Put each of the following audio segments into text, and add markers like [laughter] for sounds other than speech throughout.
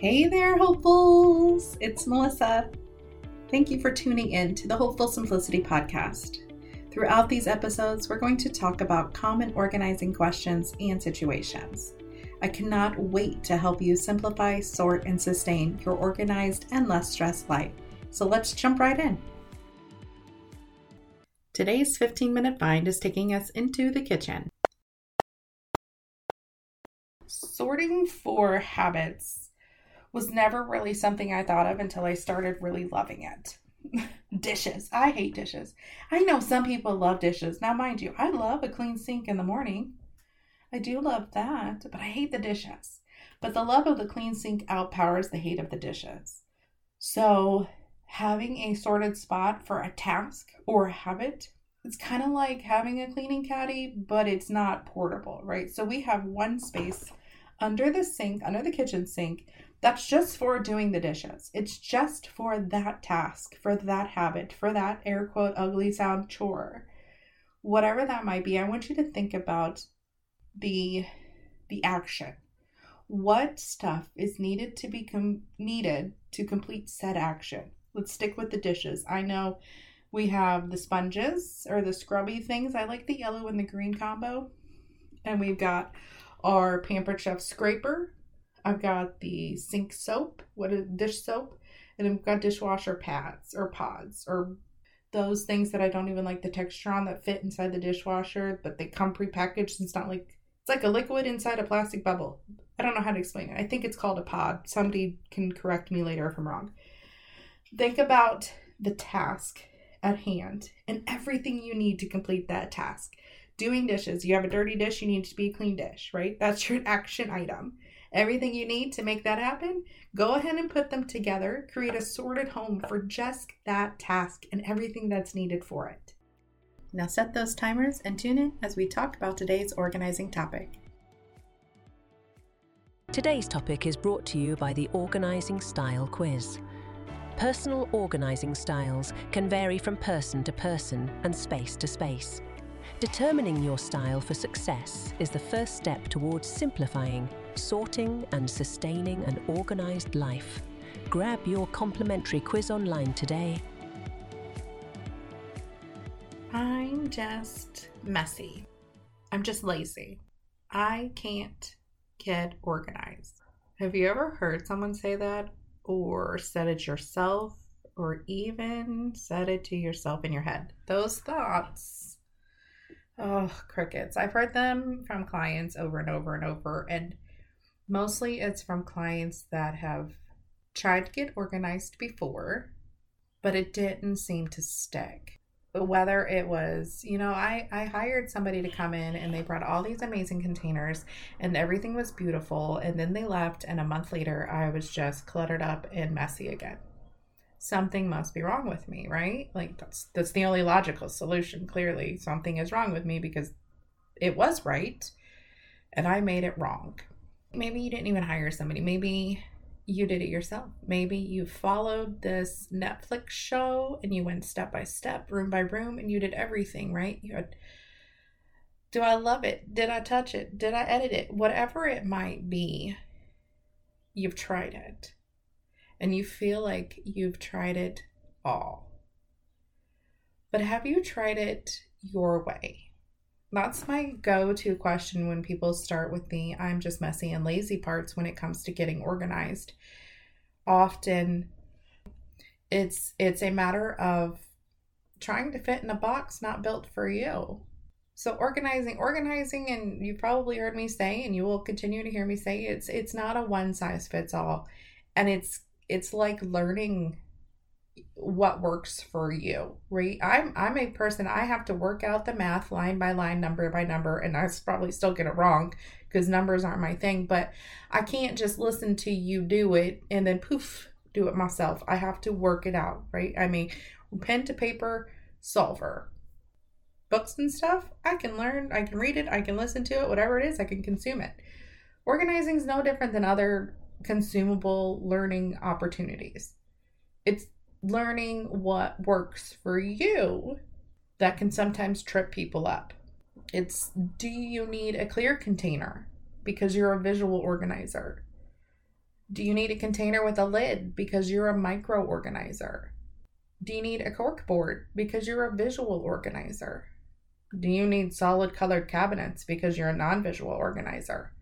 Hey there, hopefuls! It's Melissa. Thank you for tuning in to the Hopeful Simplicity podcast. Throughout these episodes, we're going to talk about common organizing questions and situations. I cannot wait to help you simplify, sort, and sustain your organized and less stressed life. So let's jump right in. Today's 15 minute find is taking us into the kitchen. Sorting for habits was never really something I thought of until I started really loving it. [laughs] dishes. I hate dishes. I know some people love dishes. Now, mind you, I love a clean sink in the morning. I do love that, but I hate the dishes. But the love of the clean sink outpowers the hate of the dishes. So, having a sorted spot for a task or a habit, it's kind of like having a cleaning caddy, but it's not portable, right? So, we have one space under the sink, under the kitchen sink, that's just for doing the dishes. It's just for that task, for that habit, for that air quote ugly sound chore. Whatever that might be, I want you to think about the the action. What stuff is needed to be com- needed to complete said action? Let's stick with the dishes. I know we have the sponges or the scrubby things. I like the yellow and the green combo. And we've got our Pampered Chef scraper I've got the sink soap, what is dish soap, and I've got dishwasher pads or pods or those things that I don't even like the texture on that fit inside the dishwasher, but they come prepackaged. It's not like it's like a liquid inside a plastic bubble. I don't know how to explain it. I think it's called a pod. Somebody can correct me later if I'm wrong. Think about the task at hand and everything you need to complete that task. Doing dishes, you have a dirty dish, you need to be a clean dish, right? That's your [laughs] action item everything you need to make that happen, go ahead and put them together. Create a sorted home for just that task and everything that's needed for it. Now set those timers and tune in as we talk about today's organizing topic. Today's topic is brought to you by the Organizing Style Quiz. Personal organizing styles can vary from person to person and space to space. Determining your style for success is the first step towards simplifying sorting and sustaining an organized life. Grab your complimentary quiz online today. I'm just messy. I'm just lazy. I can't get organized. Have you ever heard someone say that or said it yourself or even said it to yourself in your head? Those thoughts, oh, crickets. I've heard them from clients over and over and over. And Mostly it's from clients that have tried to get organized before, but it didn't seem to stick. But whether it was, you know, I, I hired somebody to come in and they brought all these amazing containers and everything was beautiful. And then they left, and a month later, I was just cluttered up and messy again. Something must be wrong with me, right? Like that's that's the only logical solution. Clearly, something is wrong with me because it was right and I made it wrong. Maybe you didn't even hire somebody. Maybe you did it yourself. Maybe you followed this Netflix show and you went step by step, room by room, and you did everything, right? You had, do I love it? Did I touch it? Did I edit it? Whatever it might be, you've tried it. And you feel like you've tried it all. But have you tried it your way? That's my go to question when people start with the I'm just messy and lazy parts when it comes to getting organized. Often it's it's a matter of trying to fit in a box not built for you. So organizing organizing and you've probably heard me say and you will continue to hear me say it's it's not a one size fits all. And it's it's like learning what works for you right? I'm i'm a person i have to work out the math line by line number by number and i probably still get it wrong because numbers aren't my thing but i can't just listen to you do it and then poof do it myself. I have to work it out right? I mean pen to paper solver. Books and stuff i can learn i can read it i can listen to it whatever it is i can consume it. Organizing is no different than other consumable learning opportunities. It's learning what works for you that can sometimes trip people up. It's do you need a clear container because you're a visual organizer? Do you need a container with a lid because you're a micro organizer? Do you need a cork board because you're a visual organizer? Do you need solid colored cabinets because you're a non visual organizer?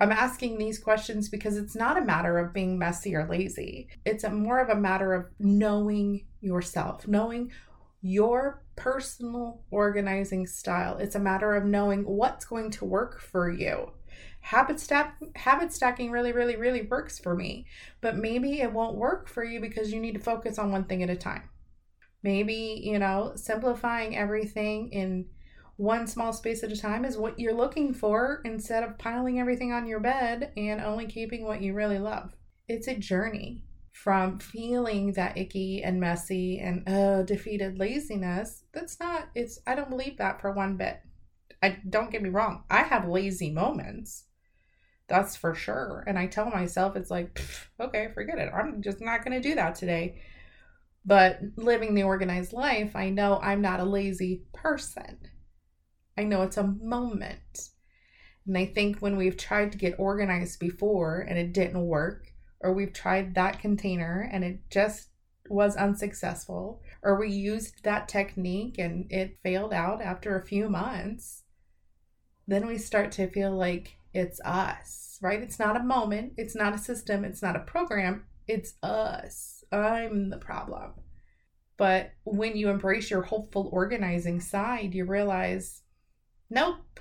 I'm asking these questions because it's not a matter of being messy or lazy. It's a more of a matter of knowing yourself, knowing your personal organizing style. It's a matter of knowing what's going to work for you. Habit stack habit stacking really really really works for me, but maybe it won't work for you because you need to focus on one thing at a time. Maybe, you know, simplifying everything in one small space at a time is what you're looking for instead of piling everything on your bed and only keeping what you really love. It's a journey from feeling that icky and messy and uh, defeated laziness. That's not, it's, I don't believe that for one bit. I don't get me wrong, I have lazy moments. That's for sure. And I tell myself, it's like, okay, forget it. I'm just not going to do that today. But living the organized life, I know I'm not a lazy person. I know it's a moment. And I think when we've tried to get organized before and it didn't work, or we've tried that container and it just was unsuccessful, or we used that technique and it failed out after a few months, then we start to feel like it's us, right? It's not a moment, it's not a system, it's not a program, it's us. I'm the problem. But when you embrace your hopeful organizing side, you realize Nope.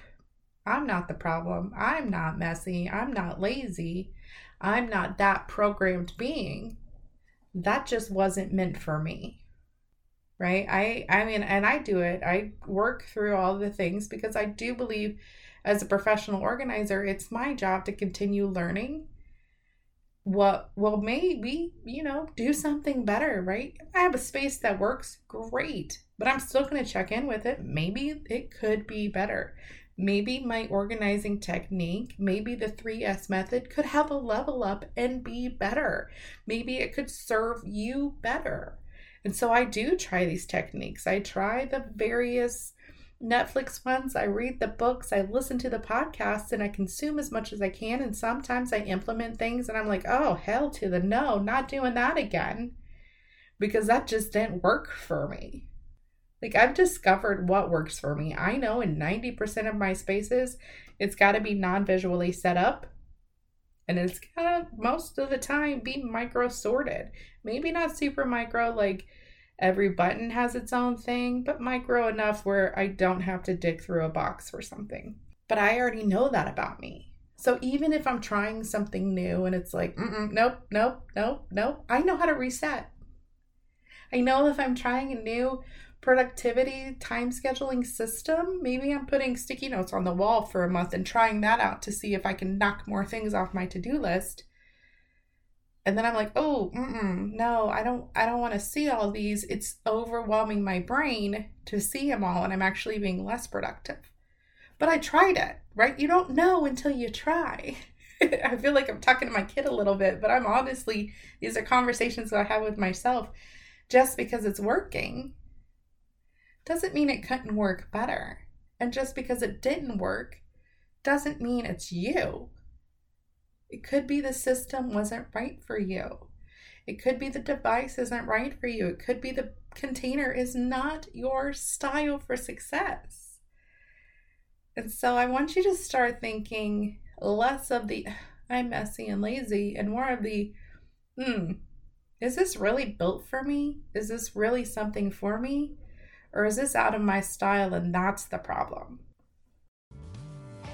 I'm not the problem. I'm not messy. I'm not lazy. I'm not that programmed being. That just wasn't meant for me. Right? I I mean and I do it. I work through all the things because I do believe as a professional organizer, it's my job to continue learning what well, maybe, you know, do something better, right? I have a space that works great but I'm still going to check in with it. Maybe it could be better. Maybe my organizing technique, maybe the 3S method could have a level up and be better. Maybe it could serve you better. And so I do try these techniques. I try the various Netflix ones, I read the books, I listen to the podcasts, and I consume as much as I can. And sometimes I implement things and I'm like, oh, hell to the no, not doing that again because that just didn't work for me. Like I've discovered what works for me. I know in 90% of my spaces, it's got to be non-visually set up and it's got to most of the time be micro sorted. Maybe not super micro like every button has its own thing, but micro enough where I don't have to dig through a box for something. But I already know that about me. So even if I'm trying something new and it's like, nope, nope, nope, nope, I know how to reset. I know if I'm trying a new productivity time scheduling system. Maybe I'm putting sticky notes on the wall for a month and trying that out to see if I can knock more things off my to-do list. And then I'm like, "Oh, no, I don't I don't want to see all these. It's overwhelming my brain to see them all and I'm actually being less productive." But I tried it, right? You don't know until you try. [laughs] I feel like I'm talking to my kid a little bit, but I'm honestly, these are conversations that I have with myself just because it's working doesn't mean it couldn't work better. And just because it didn't work doesn't mean it's you. It could be the system wasn't right for you. It could be the device isn't right for you. It could be the container is not your style for success. And so I want you to start thinking less of the I'm messy and lazy and more of the hmm, is this really built for me? Is this really something for me? Or is this out of my style and that's the problem?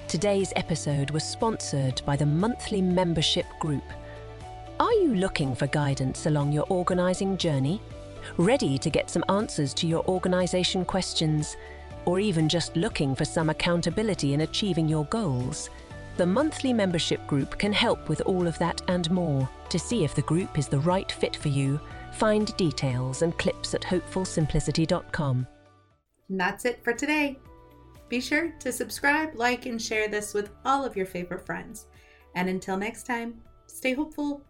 Today's episode was sponsored by the monthly membership group. Are you looking for guidance along your organising journey? Ready to get some answers to your organisation questions? Or even just looking for some accountability in achieving your goals? The monthly membership group can help with all of that and more. To see if the group is the right fit for you, Find details and clips at hopefulsimplicity.com. And that's it for today. Be sure to subscribe, like, and share this with all of your favorite friends. And until next time, stay hopeful.